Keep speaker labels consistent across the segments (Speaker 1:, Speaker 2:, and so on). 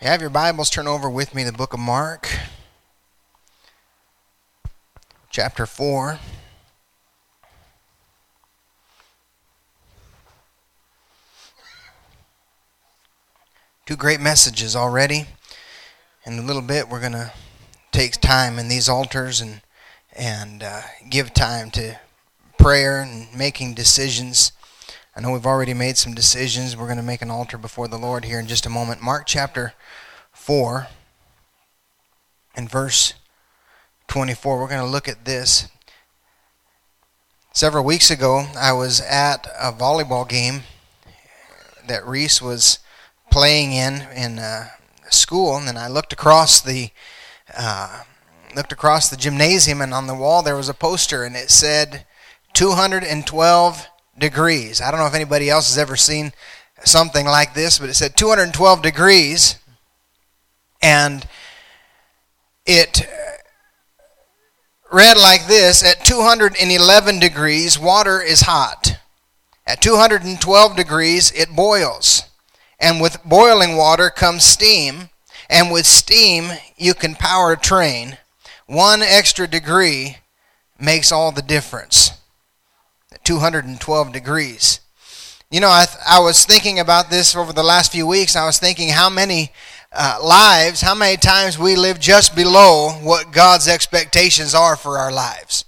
Speaker 1: Have your Bibles, turn over with me the book of Mark, chapter 4. Two great messages already. In a little bit, we're going to take time in these altars and, and uh, give time to prayer and making decisions I know we've already made some decisions. We're going to make an altar before the Lord here in just a moment. Mark chapter 4 and verse 24. We're going to look at this. Several weeks ago, I was at a volleyball game that Reese was playing in in uh, school, and then I looked across the uh, looked across the gymnasium, and on the wall there was a poster, and it said 212 degrees. I don't know if anybody else has ever seen something like this, but it said 212 degrees, and it read like this At 211 degrees, water is hot. At 212 degrees, it boils. And with boiling water comes steam, and with steam, you can power a train. One extra degree makes all the difference. 212 degrees. You know, I, th- I was thinking about this over the last few weeks. I was thinking how many uh, lives, how many times we live just below what God's expectations are for our lives.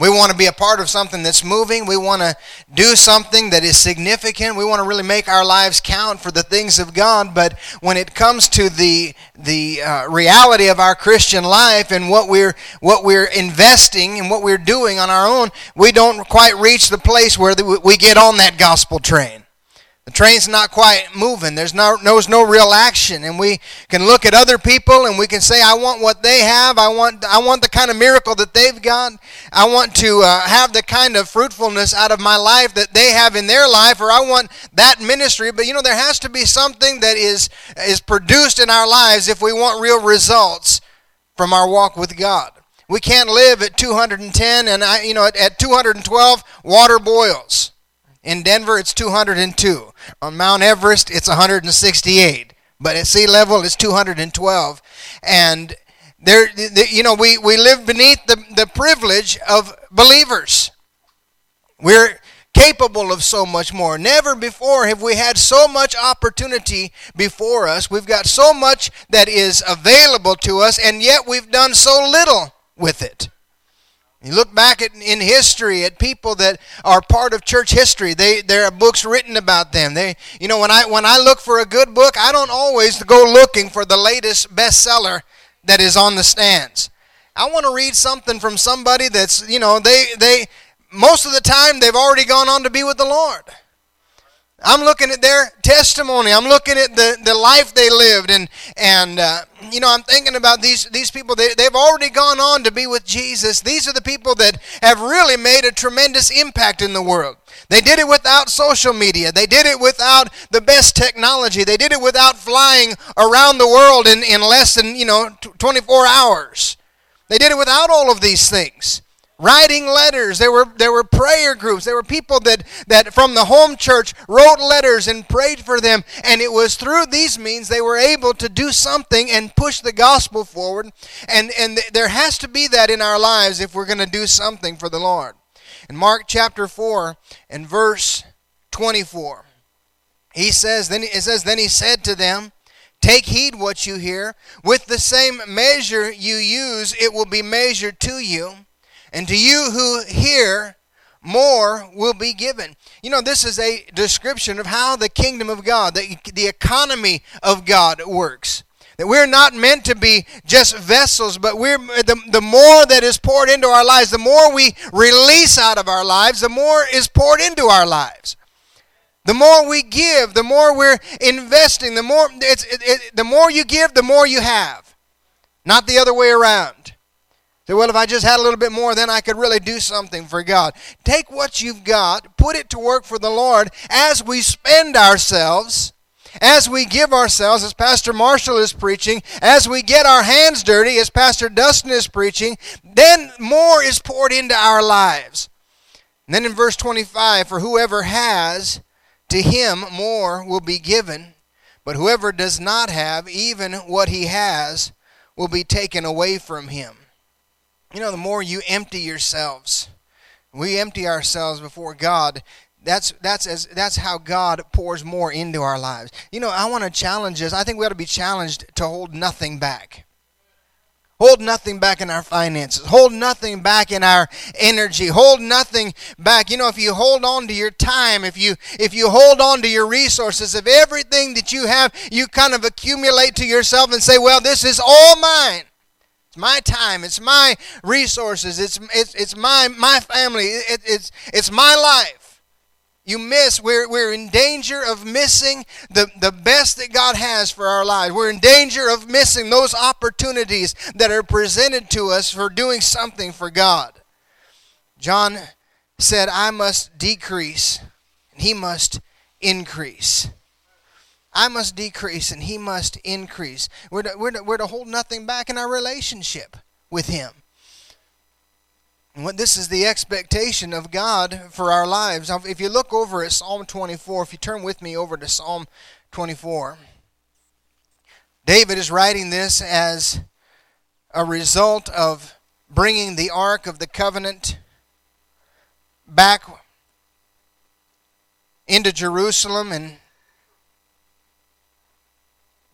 Speaker 1: We want to be a part of something that's moving. We want to do something that is significant. We want to really make our lives count for the things of God. But when it comes to the the uh, reality of our Christian life and what we're what we're investing and what we're doing on our own, we don't quite reach the place where we get on that gospel train. The train's not quite moving. There's no, there's no real action. And we can look at other people and we can say, I want what they have. I want, I want the kind of miracle that they've got. I want to uh, have the kind of fruitfulness out of my life that they have in their life, or I want that ministry. But you know, there has to be something that is, is produced in our lives if we want real results from our walk with God. We can't live at 210 and I, you know, at, at 212, water boils. In Denver, it's 202. On Mount Everest, it's 168. But at sea level, it's 212. And there, you know, we, we live beneath the, the privilege of believers. We're capable of so much more. Never before have we had so much opportunity before us. We've got so much that is available to us, and yet we've done so little with it. You look back at, in history at people that are part of church history. They there are books written about them. They you know when I when I look for a good book, I don't always go looking for the latest bestseller that is on the stands. I want to read something from somebody that's you know they they most of the time they've already gone on to be with the Lord. I'm looking at their testimony. I'm looking at the, the life they lived. And, and uh, you know, I'm thinking about these, these people. They, they've already gone on to be with Jesus. These are the people that have really made a tremendous impact in the world. They did it without social media. They did it without the best technology. They did it without flying around the world in, in less than, you know, 24 hours. They did it without all of these things writing letters. There were, there were prayer groups. There were people that, that from the home church wrote letters and prayed for them. And it was through these means they were able to do something and push the gospel forward. And, and there has to be that in our lives if we're going to do something for the Lord. In Mark chapter 4 and verse 24, he says, then it says, Then he said to them, Take heed what you hear. With the same measure you use, it will be measured to you. And to you who hear, more will be given. You know, this is a description of how the kingdom of God, the, the economy of God works. That we're not meant to be just vessels, but we're the, the more that is poured into our lives, the more we release out of our lives, the more is poured into our lives. The more we give, the more we're investing, the more it's it, it, the more you give, the more you have. Not the other way around. Well, if I just had a little bit more, then I could really do something for God. Take what you've got, put it to work for the Lord as we spend ourselves, as we give ourselves, as Pastor Marshall is preaching, as we get our hands dirty, as Pastor Dustin is preaching, then more is poured into our lives. And then in verse 25, for whoever has, to him more will be given. But whoever does not have, even what he has, will be taken away from him. You know, the more you empty yourselves, we empty ourselves before God. That's that's as that's how God pours more into our lives. You know, I want to challenge us. I think we ought to be challenged to hold nothing back. Hold nothing back in our finances. Hold nothing back in our energy. Hold nothing back. You know, if you hold on to your time, if you if you hold on to your resources, if everything that you have, you kind of accumulate to yourself and say, "Well, this is all mine." It's my time. It's my resources. It's it's it's my my family. It, it's it's my life you miss we're, we're in danger of missing the, the best that god has for our lives we're in danger of missing those opportunities that are presented to us for doing something for god john said i must decrease and he must increase i must decrease and he must increase we're to, we're to, we're to hold nothing back in our relationship with him and what this is the expectation of God for our lives. If you look over at Psalm 24, if you turn with me over to Psalm 24, David is writing this as a result of bringing the Ark of the Covenant back into Jerusalem and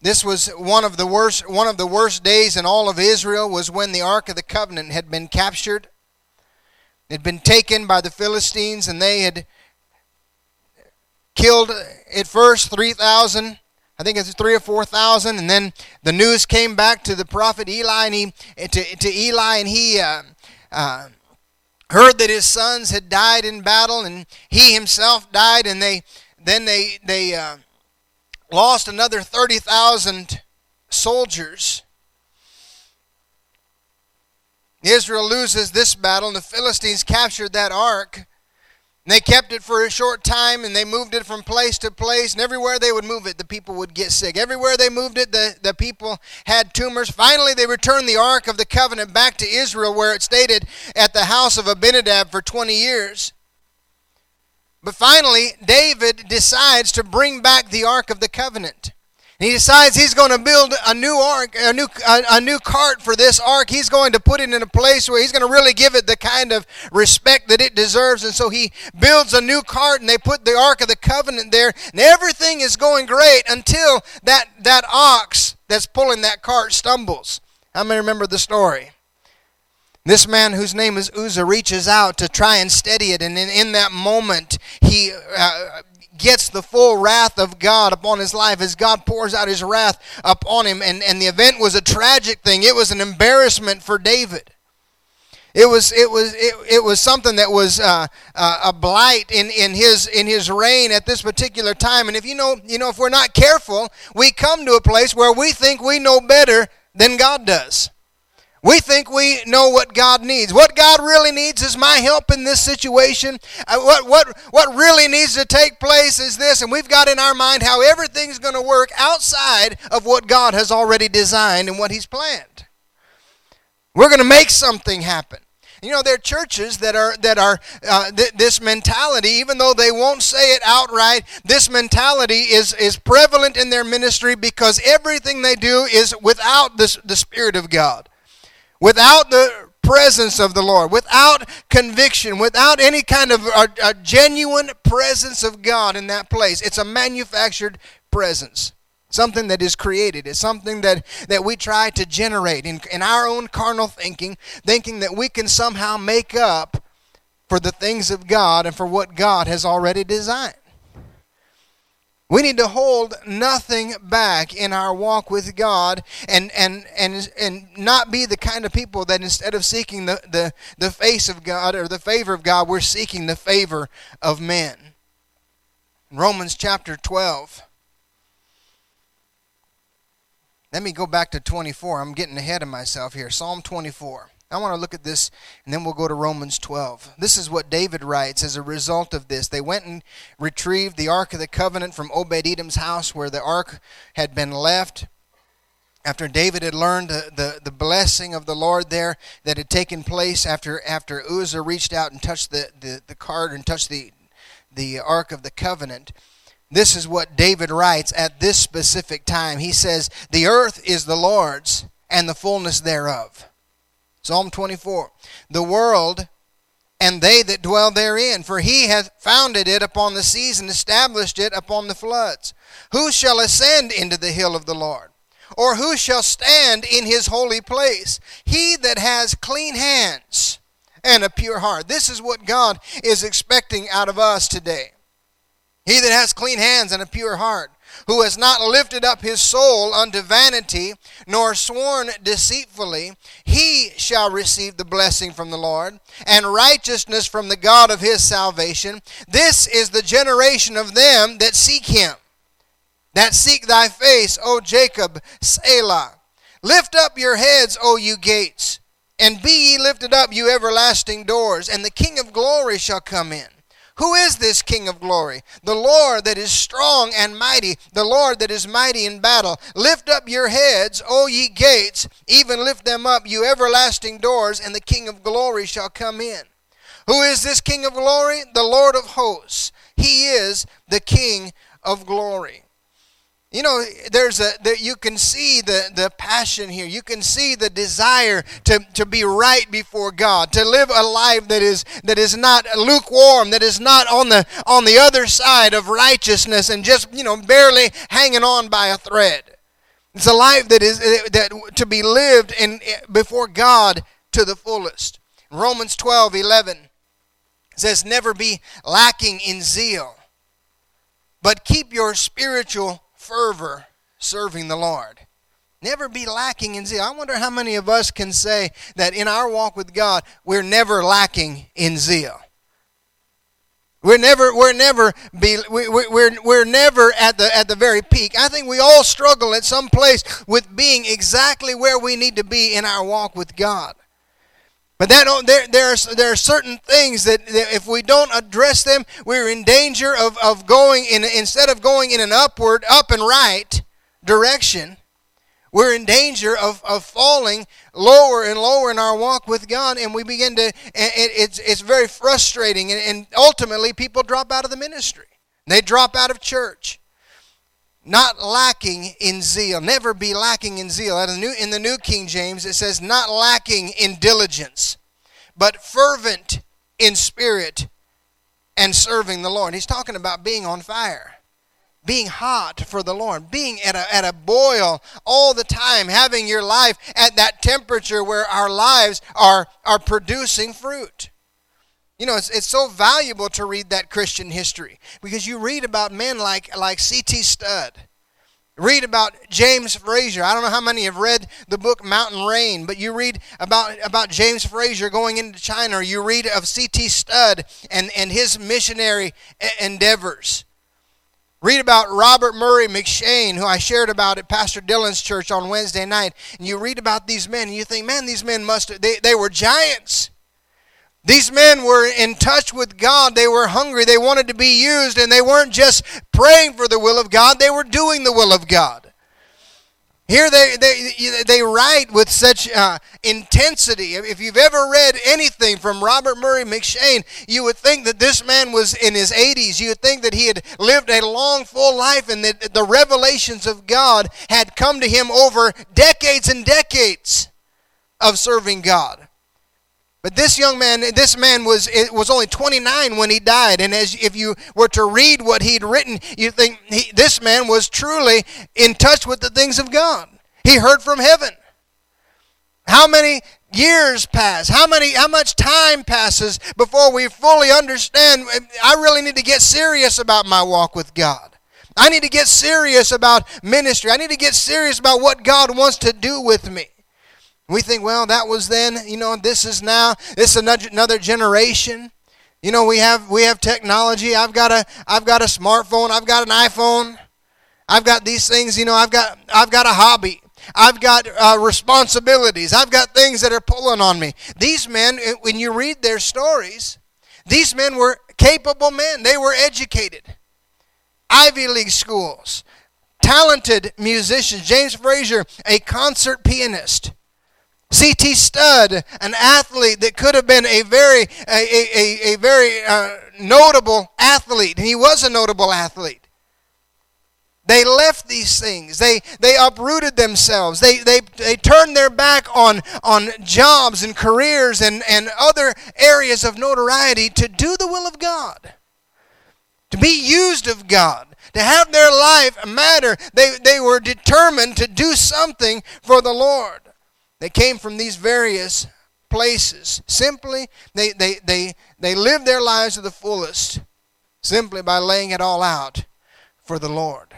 Speaker 1: this was one of the worst one of the worst days in all of Israel was when the Ark of the Covenant had been captured It had been taken by the Philistines and they had killed at first 3,000. I think it's three or four thousand, and then the news came back to the prophet Eli, and he to, to Eli, and he uh, uh, heard that his sons had died in battle, and he himself died, and they then they they uh, lost another thirty thousand soldiers. Israel loses this battle, and the Philistines captured that ark. They kept it for a short time and they moved it from place to place. And everywhere they would move it, the people would get sick. Everywhere they moved it, the, the people had tumors. Finally, they returned the Ark of the Covenant back to Israel, where it stayed at the house of Abinadab for 20 years. But finally, David decides to bring back the Ark of the Covenant. He decides he's going to build a new ark, a new a, a, new cart for this ark. He's going to put it in a place where he's going to really give it the kind of respect that it deserves. And so he builds a new cart, and they put the ark of the covenant there, and everything is going great until that that ox that's pulling that cart stumbles. How many remember the story? This man, whose name is Uzzah, reaches out to try and steady it, and in, in that moment, he uh, gets the full wrath of God upon his life as God pours out his wrath upon him. And, and the event was a tragic thing, it was an embarrassment for David. It was it was it, it was something that was uh, uh, a blight in, in his in his reign at this particular time. And if you know you know if we're not careful, we come to a place where we think we know better than God does. We think we know what God needs. What God really needs is my help in this situation. Uh, what, what, what really needs to take place is this, and we've got in our mind how everything's going to work outside of what God has already designed and what He's planned. We're going to make something happen. You know, there are churches that are that are uh, th- this mentality, even though they won't say it outright. This mentality is is prevalent in their ministry because everything they do is without this, the Spirit of God without the presence of the Lord, without conviction, without any kind of a, a, genuine presence of God in that place. It's a manufactured presence. Something that is created. It's something that, that we try to generate in, in our own carnal thinking, thinking that we can somehow make up for the things of God and for what God has already designed. We need to hold nothing back in our walk with God and, and, and, and not be the kind of people that instead of seeking the, the, the face of God or the favor of God, we're seeking the favor of men. Romans chapter 12. Let me go back to 24. I'm getting ahead of myself here. Psalm 24. I want to look at this and then we'll go to Romans 12. This is what David writes as a result of this. They went and retrieved the Ark of the Covenant from Obed Edom's house where the Ark had been left. After David had learned the, the, the blessing of the Lord there that had taken place after, after Uzzah reached out and touched the, the, the card and touched the, the Ark of the Covenant, This is what David writes at this specific time. He says, The earth is the Lord's and the fullness thereof. Psalm 24. The world and they that dwell therein, for he hath founded it upon the seas and established it upon the floods. Who shall ascend into the hill of the Lord? Or who shall stand in his holy place? He that has clean hands and a pure heart. This is what God is expecting out of us today. He that has clean hands and a pure heart, who has not lifted up his soul unto vanity, nor sworn deceitfully, he shall receive the blessing from the Lord, and righteousness from the God of his salvation. This is the generation of them that seek him, that seek thy face, O Jacob, Selah. Lift up your heads, O you gates, and be ye lifted up, you everlasting doors, and the King of glory shall come in. Who is this King of glory? The Lord that is strong and mighty, the Lord that is mighty in battle. Lift up your heads, O ye gates, even lift them up, you everlasting doors, and the King of glory shall come in. Who is this King of glory? The Lord of hosts. He is the King of glory. You know, there's a that you can see the, the passion here. You can see the desire to, to be right before God, to live a life that is that is not lukewarm, that is not on the on the other side of righteousness and just, you know, barely hanging on by a thread. It's a life that is that to be lived in before God to the fullest. Romans 12, 11 says, Never be lacking in zeal, but keep your spiritual fervor serving the Lord. Never be lacking in zeal. I wonder how many of us can say that in our walk with God, we're never lacking in zeal. We're never, we're never, be, we, we're, we're never at the, at the very peak. I think we all struggle at some place with being exactly where we need to be in our walk with God. But that there, there, are, there are certain things that, that, if we don't address them, we're in danger of, of going in, instead of going in an upward, up and right direction, we're in danger of, of falling lower and lower in our walk with God, and we begin to, it, it's, it's very frustrating, and, and ultimately people drop out of the ministry. They drop out of church not lacking in zeal. Never be lacking in zeal. In the, New, in the New King James, it says, not lacking in diligence, but fervent in spirit and serving the Lord. He's talking about being on fire. Being hot for the Lord, being at a, at a boil all the time, having your life at that temperature where our lives are, are producing fruit. You know, it's, it's so valuable to read that Christian history because you read about men like, like C.T. Studd. Read about James Fraser. I don't know how many have read the book Mountain Rain, but you read about, about James Fraser going into China, or you read of C.T. Studd and, and his missionary endeavors. Read about Robert Murray M'Cheyne, who I shared about at Pastor Dylan's church on Wednesday night. And you read about these men, and you think, man, these men must, they, they were giants. These men were in touch with God. They were hungry. They wanted to be used, and they weren't just praying for the will of God, they were doing the will of God. Here they, they, they write with such uh, intensity. If you've ever read anything from Robert Murray M'Cheyne, you would think that this man was in his 80s. You would think that he had lived a long, full life and that the revelations of God had come to him over decades and decades of serving God. But this young man, this man was was only 29 when he died, and as if you were to read what he'd written, you think he, this man was truly in touch with the things of God. He heard from heaven. How many years pass? How many? How much time passes before we fully understand? I really need to get serious about my walk with God. I need to get serious about ministry. I need to get serious about what God wants to do with me. We think, well, that was then, you know, this is now, this is another generation. You know, we have we have technology. I've got a I've got a smartphone, I've got an iPhone. I've got these things, you know, I've got I've got a hobby. I've got uh, responsibilities. I've got things that are pulling on me. These men, uh, when you read their stories, these men were capable men. They were educated. Ivy League schools, talented musicians. James Fraser, a concert pianist. C.T. Studd, an athlete that could have been a very, a, a, a very uh, notable athlete, and he was a notable athlete. They left these things. They, they uprooted themselves. They, they, they turned their back on, on jobs and careers and, and other areas of notoriety to do the will of God, to be used of God, to have their life matter. They, they were determined to do something for the Lord. They came from these various places. Simply, they, they, they, they lived their lives to the fullest simply by laying it all out for the Lord.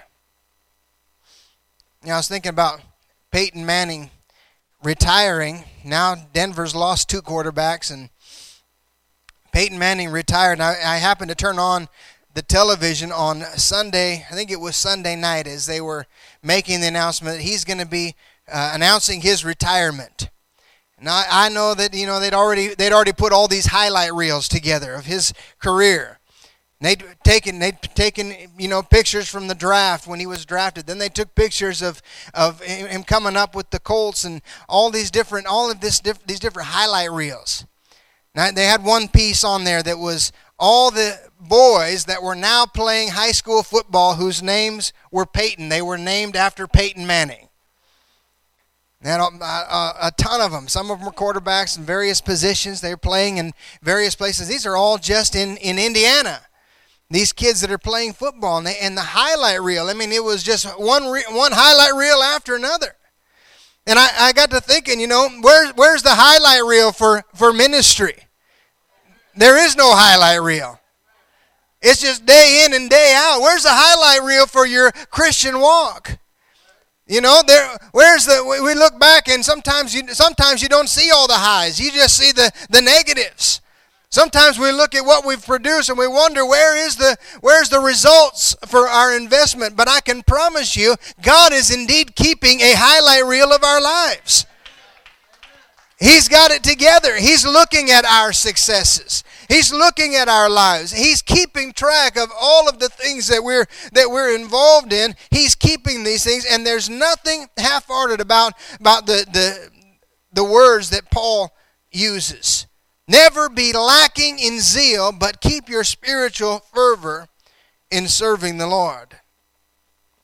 Speaker 1: You know, I was thinking about Peyton Manning retiring. Now Denver's lost two quarterbacks, and Peyton Manning retired. I, I happened to turn on the television on Sunday. I think it was Sunday night as they were making the announcement that he's going to be uh, announcing his retirement. Now I know that you know they'd already they'd already put all these highlight reels together of his career. They'd taken they'd taken you know pictures from the draft when he was drafted. Then they took pictures of of him coming up with the Colts and all these different all of this these different highlight reels. Now they had one piece on there that was all the boys that were now playing high school football whose names were Peyton. They were named after Peyton Manning. They had um, a, a, a, ton of them. Some of them were quarterbacks in various positions. They were playing in various places. These are all just in, in Indiana these kids that are playing football and, they, and the highlight reel. I mean, it was just one re, one highlight reel after another. And I, I got to thinking, you know, where's where's the highlight reel for, for ministry? There is no highlight reel. It's just day in and day out. Where's the highlight reel for your Christian walk? You know, there. Where's the? We look back and sometimes you sometimes you don't see all the highs. You just see the the negatives. Sometimes we look at what we've produced and we wonder where is the where's the results for our investment. But I can promise you, God is indeed keeping a highlight reel of our lives. He's got it together. He's looking at our successes. He's looking at our lives. He's keeping track of all of the things that we're that we're involved in. He's keeping these things, and there's nothing half-hearted about about the the the words that Paul uses. Never be lacking in zeal, but keep your spiritual fervor in serving the Lord.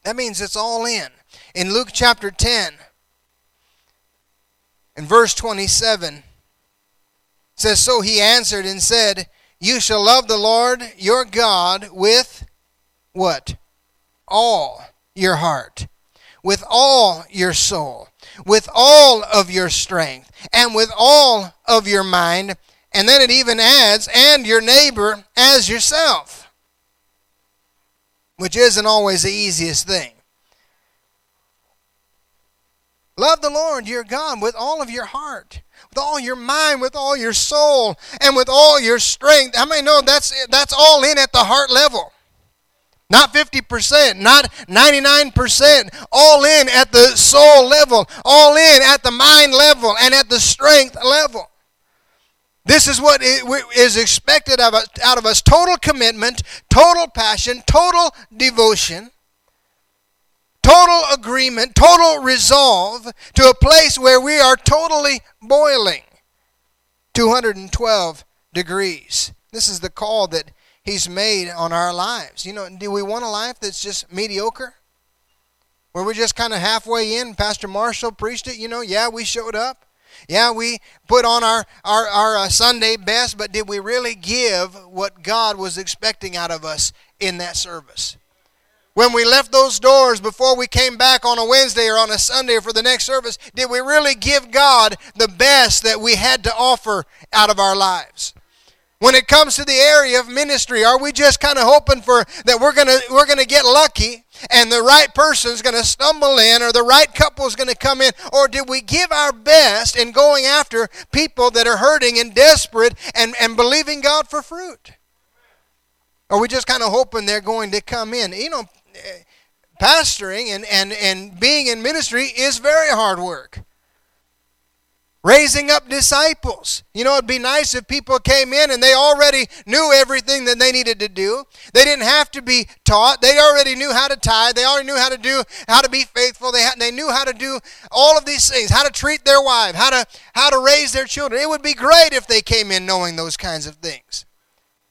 Speaker 1: That means it's all in. In Luke chapter 10, in verse 27, says, So he answered and said, You shall love the Lord your God with what? All your heart, with all your soul, with all of your strength, and with all of your mind and then it even adds, and your neighbor as yourself, which isn't always the easiest thing. Love the Lord your God with all of your heart, all your mind, with all your soul, and with all your strength. How many know that's that's all in at the heart level? Not 50%, not 99%, all in at the soul level, all in at the mind level and at the strength level. This is what is expected of us, out of us total commitment, total passion, total devotion, total agreement, total resolve to a place where we are totally boiling 212 degrees. This is the call that He's made on our lives. You know, do we want a life that's just mediocre? Where we're just kind of halfway in? Pastor Marshall preached it, you know, yeah, we showed up. Yeah, we put on our, our, our uh, Sunday best, but did we really give what God was expecting out of us in that service? When we left those doors before we came back on a Wednesday or on a Sunday for the next service, did we really give God the best that we had to offer out of our lives? When it comes to the area of ministry, are we just kind of hoping for that we're going to we're going to get lucky and the right person is going to stumble in or the right couple is going to come in or did we give our best in going after people that are hurting and desperate and, and believing God for fruit? Are we just kind of hoping they're going to come in? You know, pastoring and, and, and being in ministry is very hard work raising up disciples. You know, it'd be nice if people came in and they already knew everything that they needed to do. They didn't have to be taught. They already knew how to tithe. They already knew how to do how to be faithful. They they knew how to do all of these things, how to treat their wife, how to how to raise their children. It would be great if they came in knowing those kinds of things.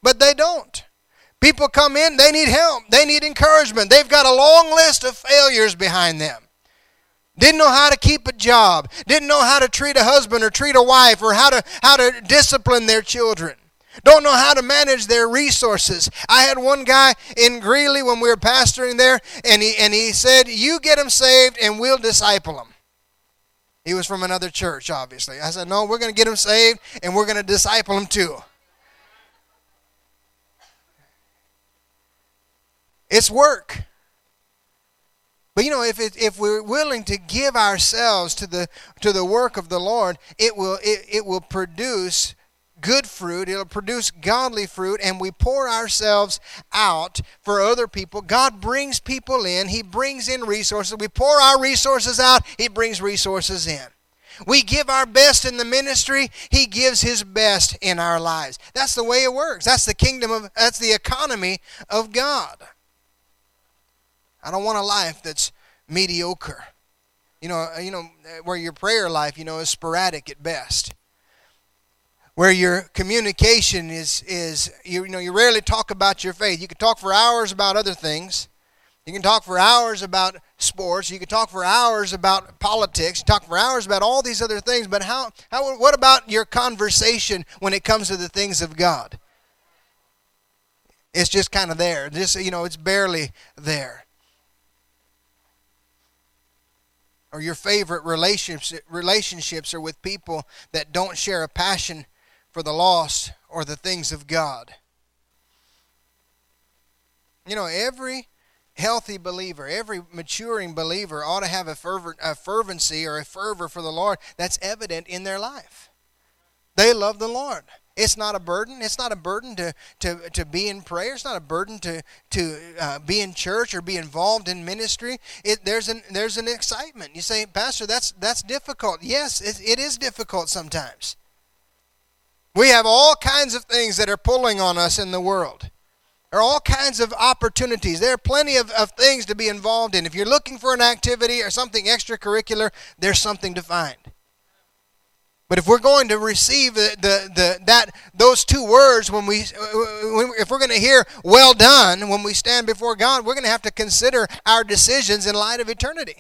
Speaker 1: But they don't. People come in, they need help, they need encouragement. They've got a long list of failures behind them. Didn't know how to keep a job, didn't know how to treat a husband or treat a wife or how to how to discipline their children. Don't know how to manage their resources. I had one guy in Greeley when we were pastoring there, and he and he said, "You get them saved, and we'll disciple them." He was from another church, obviously. I said, "No, we're going to get them saved, and we're going to disciple them too." It's work. But you know, if it, if we're willing to give ourselves to the to the work of the Lord, it will it, it will produce good fruit, it'll produce godly fruit, and we pour ourselves out for other people. God brings people in, He brings in resources. We pour our resources out, He brings resources in. We give our best in the ministry, He gives His best in our lives. That's the way it works. That's the kingdom of, that's the economy of God. I don't want a life that's mediocre. You know, uh, you know, uh, where your prayer life, you know, is sporadic at best. Where your communication is is you, you know, you rarely talk about your faith. You can talk for hours about other things. You can talk for hours about sports. You can talk for hours about politics. You talk for hours about all these other things. But how, how what about your conversation when it comes to the things of God? It's just kind of there. Just you know, it's barely there. Or your favorite relationships relationships are with people that don't share a passion for the lost or the things of God. You know, every healthy believer, every maturing believer ought to have a fervent a fervency or a fervor for the Lord that's evident in their life. They love the Lord. It's not a burden. It's not a burden to, to, to be in prayer. It's not a burden to, to uh, be in church or be involved in ministry. It, there's, an, there's an excitement. You say, Pastor, that's, that's difficult. Yes, it, it is difficult sometimes. We have all kinds of things that are pulling on us in the world. There are all kinds of opportunities. There are plenty of, of things to be involved in. If you're looking for an activity or something extracurricular, there's something to find. But if we're going to receive the, the, the, that those two words when we if we're going to hear well done when we stand before God, we're going to have to consider our decisions in light of eternity.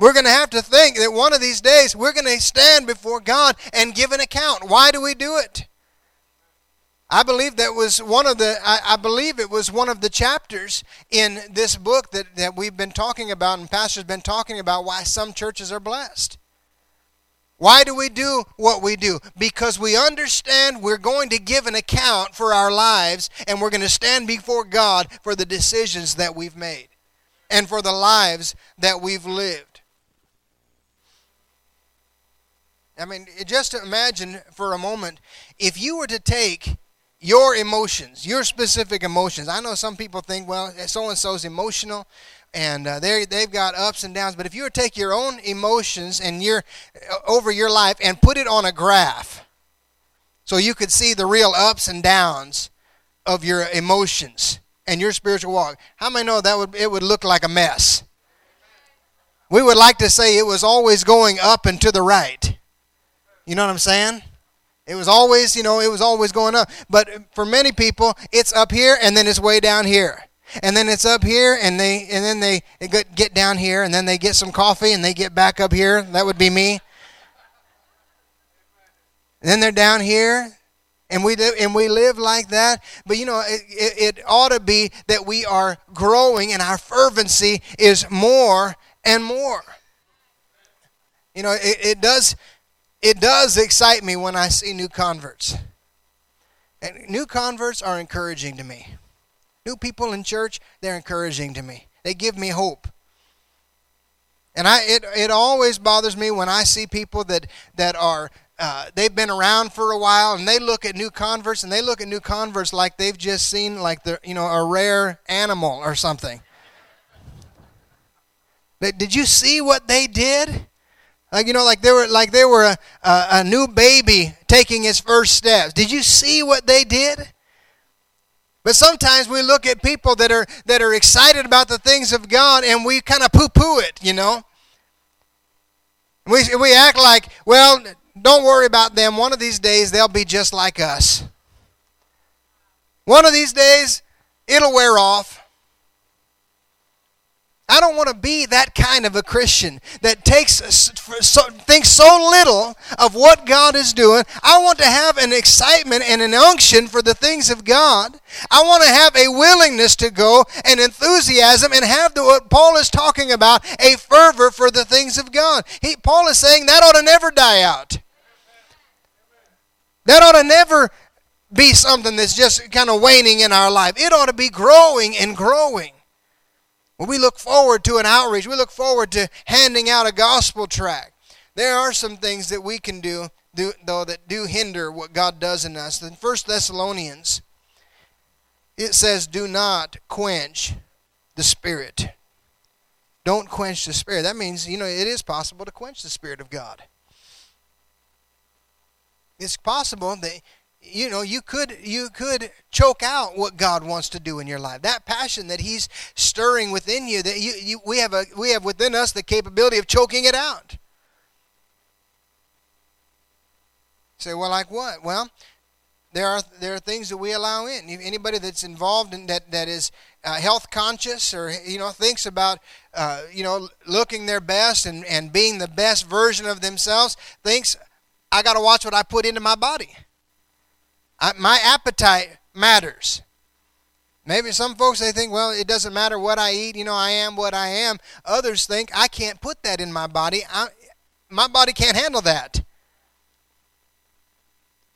Speaker 1: We're going to have to think that one of these days we're going to stand before God and give an account. Why do we do it? I believe that was one of the I, I, believe it was one of the chapters in this book that, that we've been talking about and pastor's been talking about why some churches are blessed. Why do we do what we do? Because we understand we're going to give an account for our lives and we're going to stand before God for the decisions that we've made and for the lives that we've lived. I mean, just imagine for a moment if you were to take your emotions, your specific emotions. I know some people think, well, so and so's emotional and uh, they they've got ups and downs. But if you were to take your own emotions and your uh, over your life and put it on a graph, so you could see the real ups and downs of your emotions and your spiritual walk, how many know that would it would look like a mess? We would like to say it was always going up and to the right. You know what I'm saying? It was always, you know, it was always going up. But for many people, it's up here and then it's way down here and then it's up here and they and then they, get down here and then they get some coffee and they get back up here. That would be me. And then they're down here and we live, and we live like that. But you know it, it, it ought to be that we are growing and our fervency is more and more. You know it, it does it does excite me when i see new converts. And new converts are encouraging to me New people in church, they're encouraging to me. They give me hope. And I it it always bothers me when I see people that that are uh, they've been around for a while and they look at new converts and they look at new converts like they've just seen like the you know a rare animal or something. But did you see what they did? Like you know, like they were like they were a, a, a new baby taking his first steps. Did you see what they did? But sometimes we look at people that are that are excited about the things of God and we kind of poo-poo it, you know. We we act like, well, don't worry about them. One of these days they'll be just like us. One of these days, it'll wear off. I don't want to be that kind of a Christian that takes so, thinks so little of what God is doing. I want to have an excitement and an unction for the things of God. I want to have a willingness to go, and enthusiasm, and have the, what Paul is talking about, a fervor for the things of God. He, Paul is saying that ought to never die out. That ought to never be something that's just kind of waning in our life. It ought to be growing and growing. When we look forward to an outreach, we look forward to handing out a gospel tract. There are some things that we can do, do though that do hinder what God does in us. In 1 Thessalonians, it says, Do not quench the Spirit. Don't quench the Spirit. That means, you know, it is possible to quench the Spirit of God. It's possible that you know you could you could choke out what God wants to do in your life. That passion that He's stirring within you, that you, you we have a we have within us the capability of choking it out. Say, well, like what? Well, there are there are things that we allow in. Anybody that's involved in that that is uh, health conscious or you know thinks about uh, you know looking their best and and being the best version of themselves thinks I got to watch what I put into my body. I, my appetite matters. Maybe some folks they think, well, it doesn't matter what I eat. You know, I am what I am. Others think I can't put that in my body. I, my body can't handle that.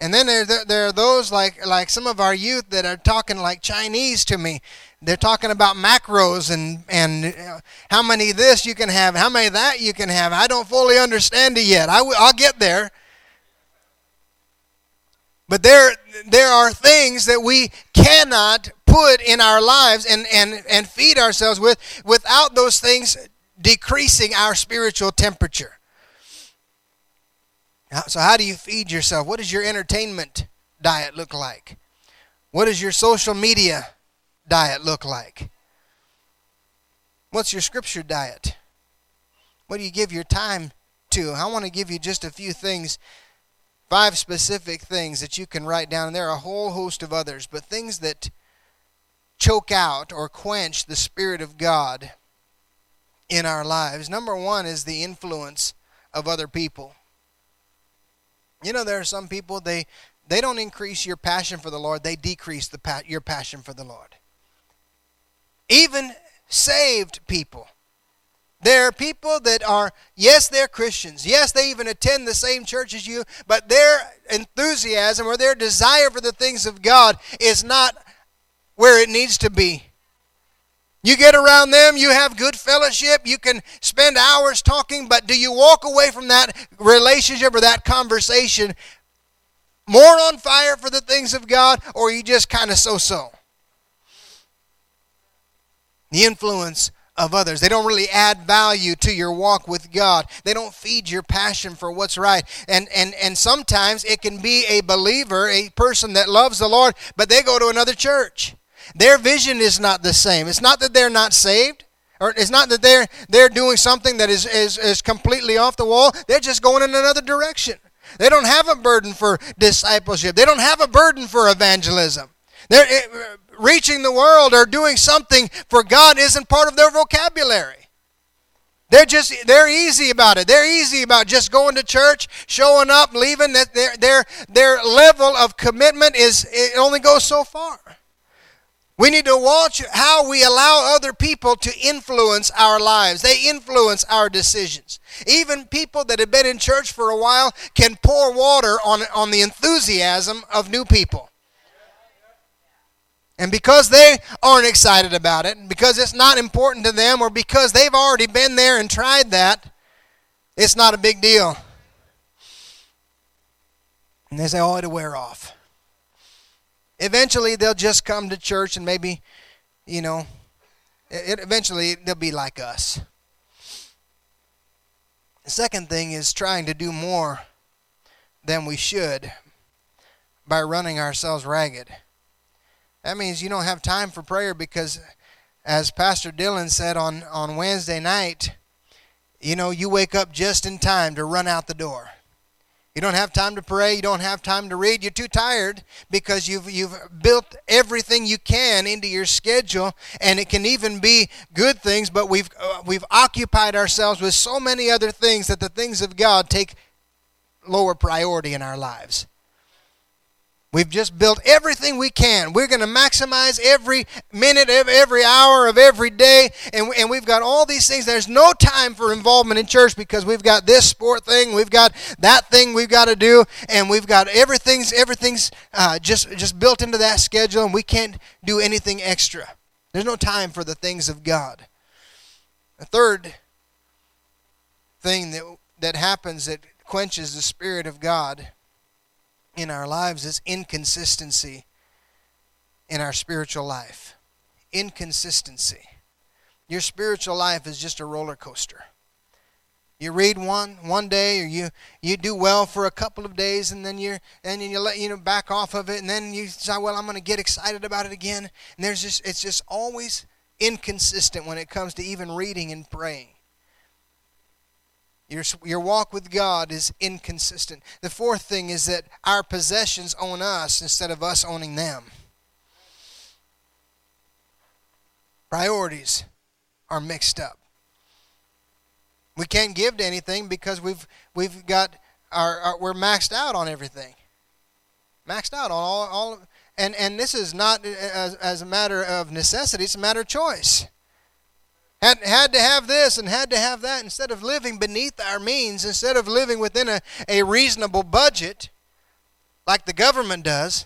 Speaker 1: And then there, there, there, are those like like some of our youth that are talking like Chinese to me. They're talking about macros and and uh, how many this you can have, how many that you can have. I don't fully understand it yet. I w- I'll get there. But there, there are things that we cannot put in our lives and, and, and feed ourselves with without those things decreasing our spiritual temperature. So, how do you feed yourself? What does your entertainment diet look like? What does your social media diet look like? What's your scripture diet? What do you give your time to? I want to give you just a few things five specific things that you can write down, and there are a whole host of others, but things that choke out or quench the Spirit of God in our lives. Number one is the influence of other people. You know, there are some people, they, they don't increase your passion for the Lord, they decrease the your passion for the Lord. Even saved people there are people that are, yes, they're Christians. Yes, they even attend the same church as you, but their enthusiasm or their desire for the things of God is not where it needs to be. You get around them, you have good fellowship, you can spend hours talking, but do you walk away from that relationship or that conversation more on fire for the things of God, or you just kind of so so? The influence of others. They don't really add value to your walk with God. They don't feed your passion for what's right. And and and sometimes it can be a believer, a person that loves the Lord, but they go to another church. Their vision is not the same. It's not that they're not saved. Or it's not that they're they're doing something that is, is, is completely off the wall. They're just going in another direction. They don't have a burden for discipleship. They don't have a burden for evangelism. They're, eh, reaching the world or doing something for God isn't part of their vocabulary. They're just they're easy about it. They're easy about just going to church, showing up, leaving. That their their their level of commitment is it only goes so far. We need to watch how we allow other people to influence our lives. They influence our decisions. Even people that have been in church for a while can pour water on on the enthusiasm of new people. And because they aren't excited about it, because it's not important to them, or because they've already been there and tried that, it's not a big deal. And they say, oh, it'll wear off. Eventually, they'll just come to church and maybe, you know, it, eventually they'll be like us. The second thing is trying to do more than we should by running ourselves ragged. That means you don't have time for prayer because, as Pastor Dylan said on, on Wednesday night, you know, you wake up just in time to run out the door. You don't have time to pray. You don't have time to read. You're too tired because you've, you've built everything you can into your schedule, and it can even be good things, but we've, uh, we've occupied ourselves with so many other things that the things of God take lower priority in our lives. We've just built everything we can. We're going to maximize every minute of every hour of every day. And, and we've got all these things. There's no time for involvement in church because we've got this sport thing, we've got that thing we've got to do, and we've got everything's everything's uh, just just built into that schedule, and we can't do anything extra. There's no time for the things of God. A third thing that that happens that quenches the spirit of God in our lives is inconsistency in our spiritual life. Inconsistency. Your spiritual life is just a roller coaster. You read one one day, or you you do well for a couple of days, and then you're and then you let you know back off of it, and then you say, "Well, I'm going to get excited about it again." And there's just it's just always inconsistent when it comes to even reading and praying. Your, your walk with God is inconsistent. The fourth thing is that our possessions own us instead of us owning them. Priorities are mixed up. We can't give to anything because we've we've got our, our we're maxed out on everything. Maxed out on all all and and this is not as, as a matter of necessity, it's a matter of choice had, had to have this and had to have that instead of living beneath our means, instead of living within a, a reasonable budget like the government does.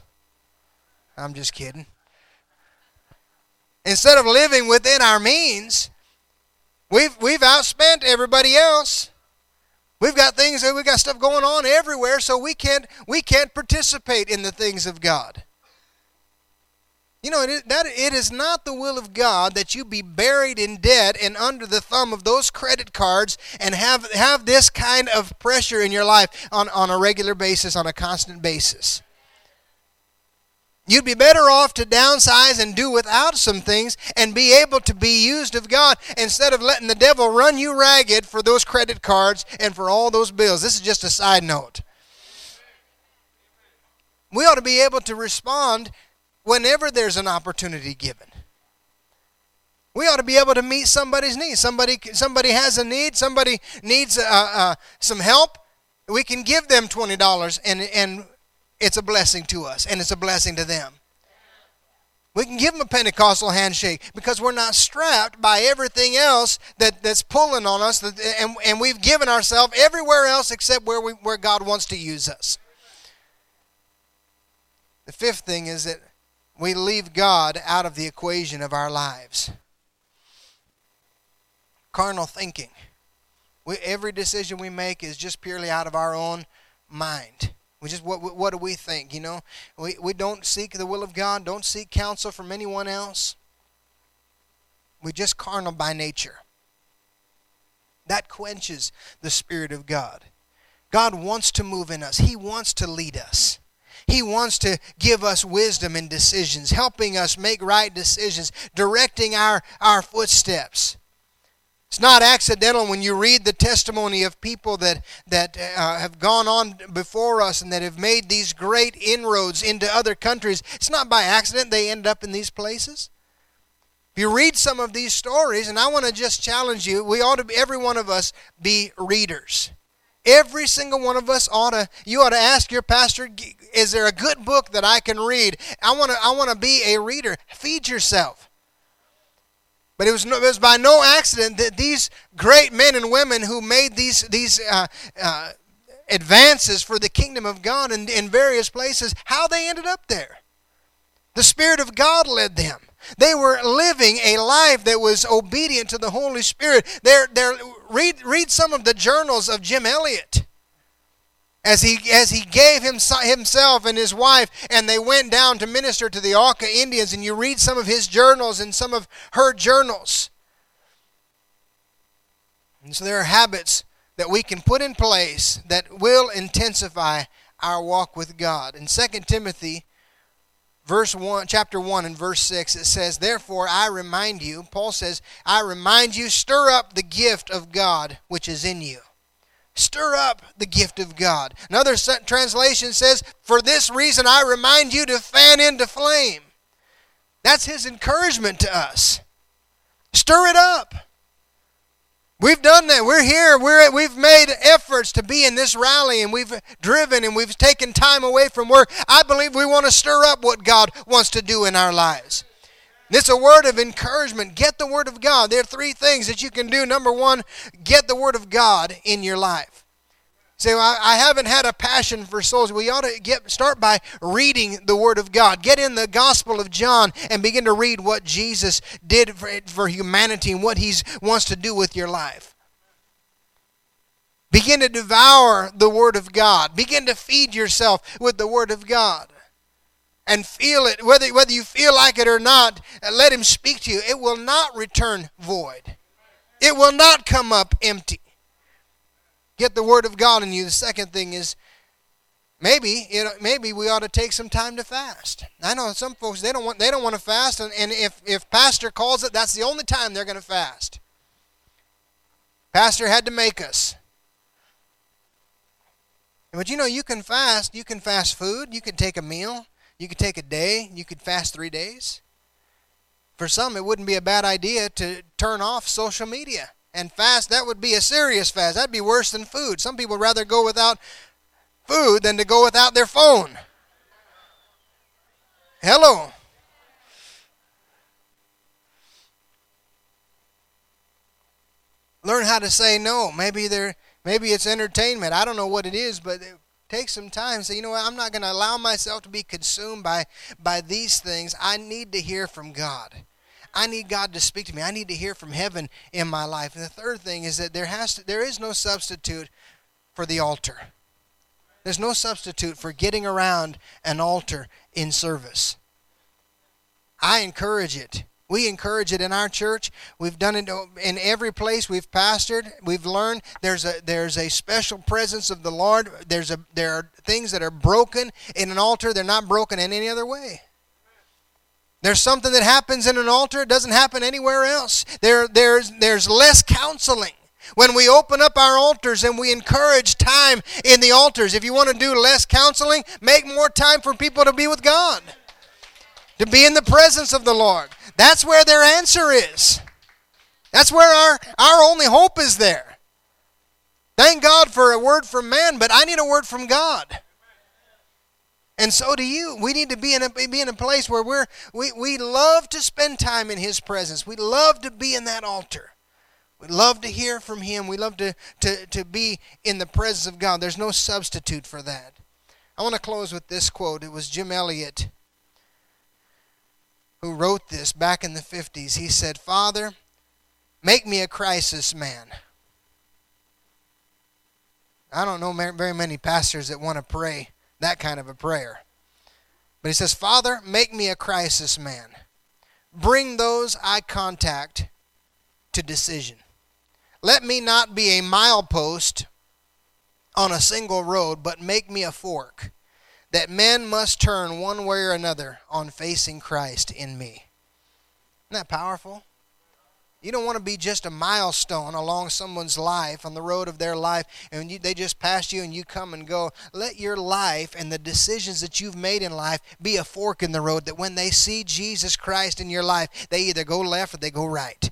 Speaker 1: I'm just kidding. Instead of living within our means, we've, we've outspent everybody else. We've got things, we've got stuff going on everywhere, so we can't, we can't participate in the things of God. You know, it is, that, it is not the will of God that you be buried in debt and under the thumb of those credit cards and have, have this kind of pressure in your life on, on a regular basis, on a constant basis. You'd be better off to downsize and do without some things and be able to be used of God instead of letting the devil run you ragged for those credit cards and for all those bills. This is just a side note. We ought to be able to respond whenever there's an opportunity given. We ought to be able to meet somebody's needs. Somebody, somebody has a need. Somebody needs uh, uh, some help. We can give them twenty dollars, and and it's a blessing to us, and it's a blessing to them. We can give them a Pentecostal handshake because we're not strapped by everything else that, that's pulling on us, that, and, and we've given ourselves everywhere else except where, we, where God wants to use us. The fifth thing is that we leave God out of the equation of our lives. Carnal thinking. We, every decision we make is just purely out of our own mind. We just what what do we think? You know, we we don't seek the will of God. Don't seek counsel from anyone else. We're just carnal by nature. That quenches the spirit of God. God wants to move in us. He wants to lead us. He wants to give us wisdom in decisions, helping us make right decisions, directing our, our footsteps. It's not accidental when you read the testimony of people that, that uh, have gone on before us and that have made these great inroads into other countries. It's not by accident they end up in these places. If you read some of these stories, and I want to just challenge you, we ought to, every one of us, be readers. Every single one of us ought to, you ought to ask your pastor, is there a good book that I can read? I want to, I want to be a reader. Feed yourself. But it was, no, it was by no accident that these great men and women who made these, these uh, uh, advances for the kingdom of God in, in various places, how they ended up there. The Spirit of God led them. They were living a life that was obedient to the Holy Spirit. They're, they're, read, read some of the journals of Jim Elliot as he, as he gave himself and his wife, and they went down to minister to the Auca Indians, and you read some of his journals and some of her journals. And so there are habits that we can put in place that will intensify our walk with God. In 2 Timothy verse 1 chapter 1 and verse 6 it says therefore i remind you paul says i remind you stir up the gift of god which is in you Stir up the gift of God. Another translation says, For this reason I remind you to fan into flame. That's his encouragement to us. Stir it up. We've done that. We're here. We're, we've made efforts to be in this rally and we've driven and we've taken time away from work. I believe we want to stir up what God wants to do in our lives. It's a word of encouragement. Get the Word of God. There are three things that you can do. Number one, get the Word of God in your life. Say, well, I haven't had a passion for souls. We ought to get start by reading the Word of God. Get in the Gospel of John and begin to read what Jesus did for, for humanity and what He wants to do with your life. Begin to devour the Word of God. Begin to feed yourself with the Word of God. And feel it, whether, whether you feel like it or not, let Him speak to you. It will not return void, it will not come up empty. Get the Word of God in you. The second thing is maybe know, maybe we ought to take some time to fast. I know some folks they don't want they don't want to fast, and, and if if pastor calls it, that's the only time they're going to fast. Pastor had to make us. But you know, you can fast. You can fast food. You can take a meal. You could take a day. You could fast three days. For some, it wouldn't be a bad idea to turn off social media and fast, that would be a serious fast. That'd be worse than food. Some people would rather go without food than to go without their phone. Hello. Learn how to say no. Maybe there maybe it's entertainment. I don't know what it is, but take some time say you know what i'm not going to allow myself to be consumed by by these things i need to hear from god I need God to speak to me. I need to hear from heaven in my life. And the third thing is that there has to, there is no substitute for the altar. There's no substitute for getting around an altar in service. I encourage it. We encourage it in our church. We've done it in every place we've pastored. We've learned there's a there's a special presence of the Lord. There's a there are things that are broken in an altar. They're not broken in any other way. There's something that happens in an altar, it doesn't happen anywhere else. There, there's, there's less counseling. When we open up our altars and we encourage time in the altars, if you want to do less counseling, make more time for people to be with God, to be in the presence of the Lord. That's where their answer is. That's where our, our only hope is there. Thank God for a word from man, but I need a word from God. And so do you. We need to be in a, be in a place where we're, we, we love to spend time in His presence. We love to be in that altar. We love to hear from Him. We love to, to, to be in the presence of God. There's no substitute for that. I want to close with this quote. It was Jim Elliot who wrote this back in the 50s. He said, Father, make me a crisis man. I don't know very many pastors that want to pray that kind of a prayer. But he says, Father, make me a crisis man. Bring those I contact to decision. Let me not be a milepost on a single road, but make me a fork that men must turn one way or another on facing Christ in me. Isn't that powerful? You don't want to be just a milestone along someone's life, on the road of their life, and you, they just pass you and you come and go. Let your life and the decisions that you've made in life be a fork in the road that when they see Jesus Christ in your life, they either go left or they go right.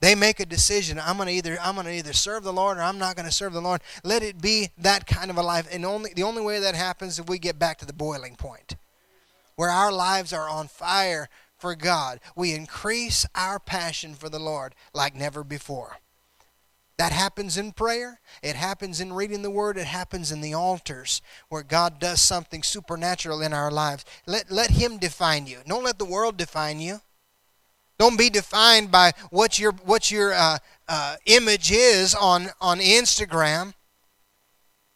Speaker 1: They make a decision. I'm going to either I'm to either serve the Lord or I'm not going to serve the Lord. Let it be that kind of a life. And only the only way that happens is we get back to the boiling point, where our lives are on fire for God. We increase our passion for the Lord like never before. That happens in prayer. It happens in reading the Word. It happens in the altars where God does something supernatural in our lives. Let, let Him define you. Don't let the world define you. Don't be defined by what your, what your uh, uh, image is on, on Instagram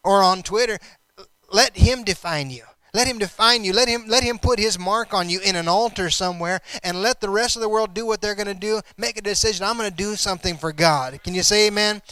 Speaker 1: or on Twitter. Let Him define you. Let him define you. Let him let him put his mark on you in an altar somewhere and let the rest of the world do what they're going to do. Make a decision. I'm going to do something for God. Can you say amen?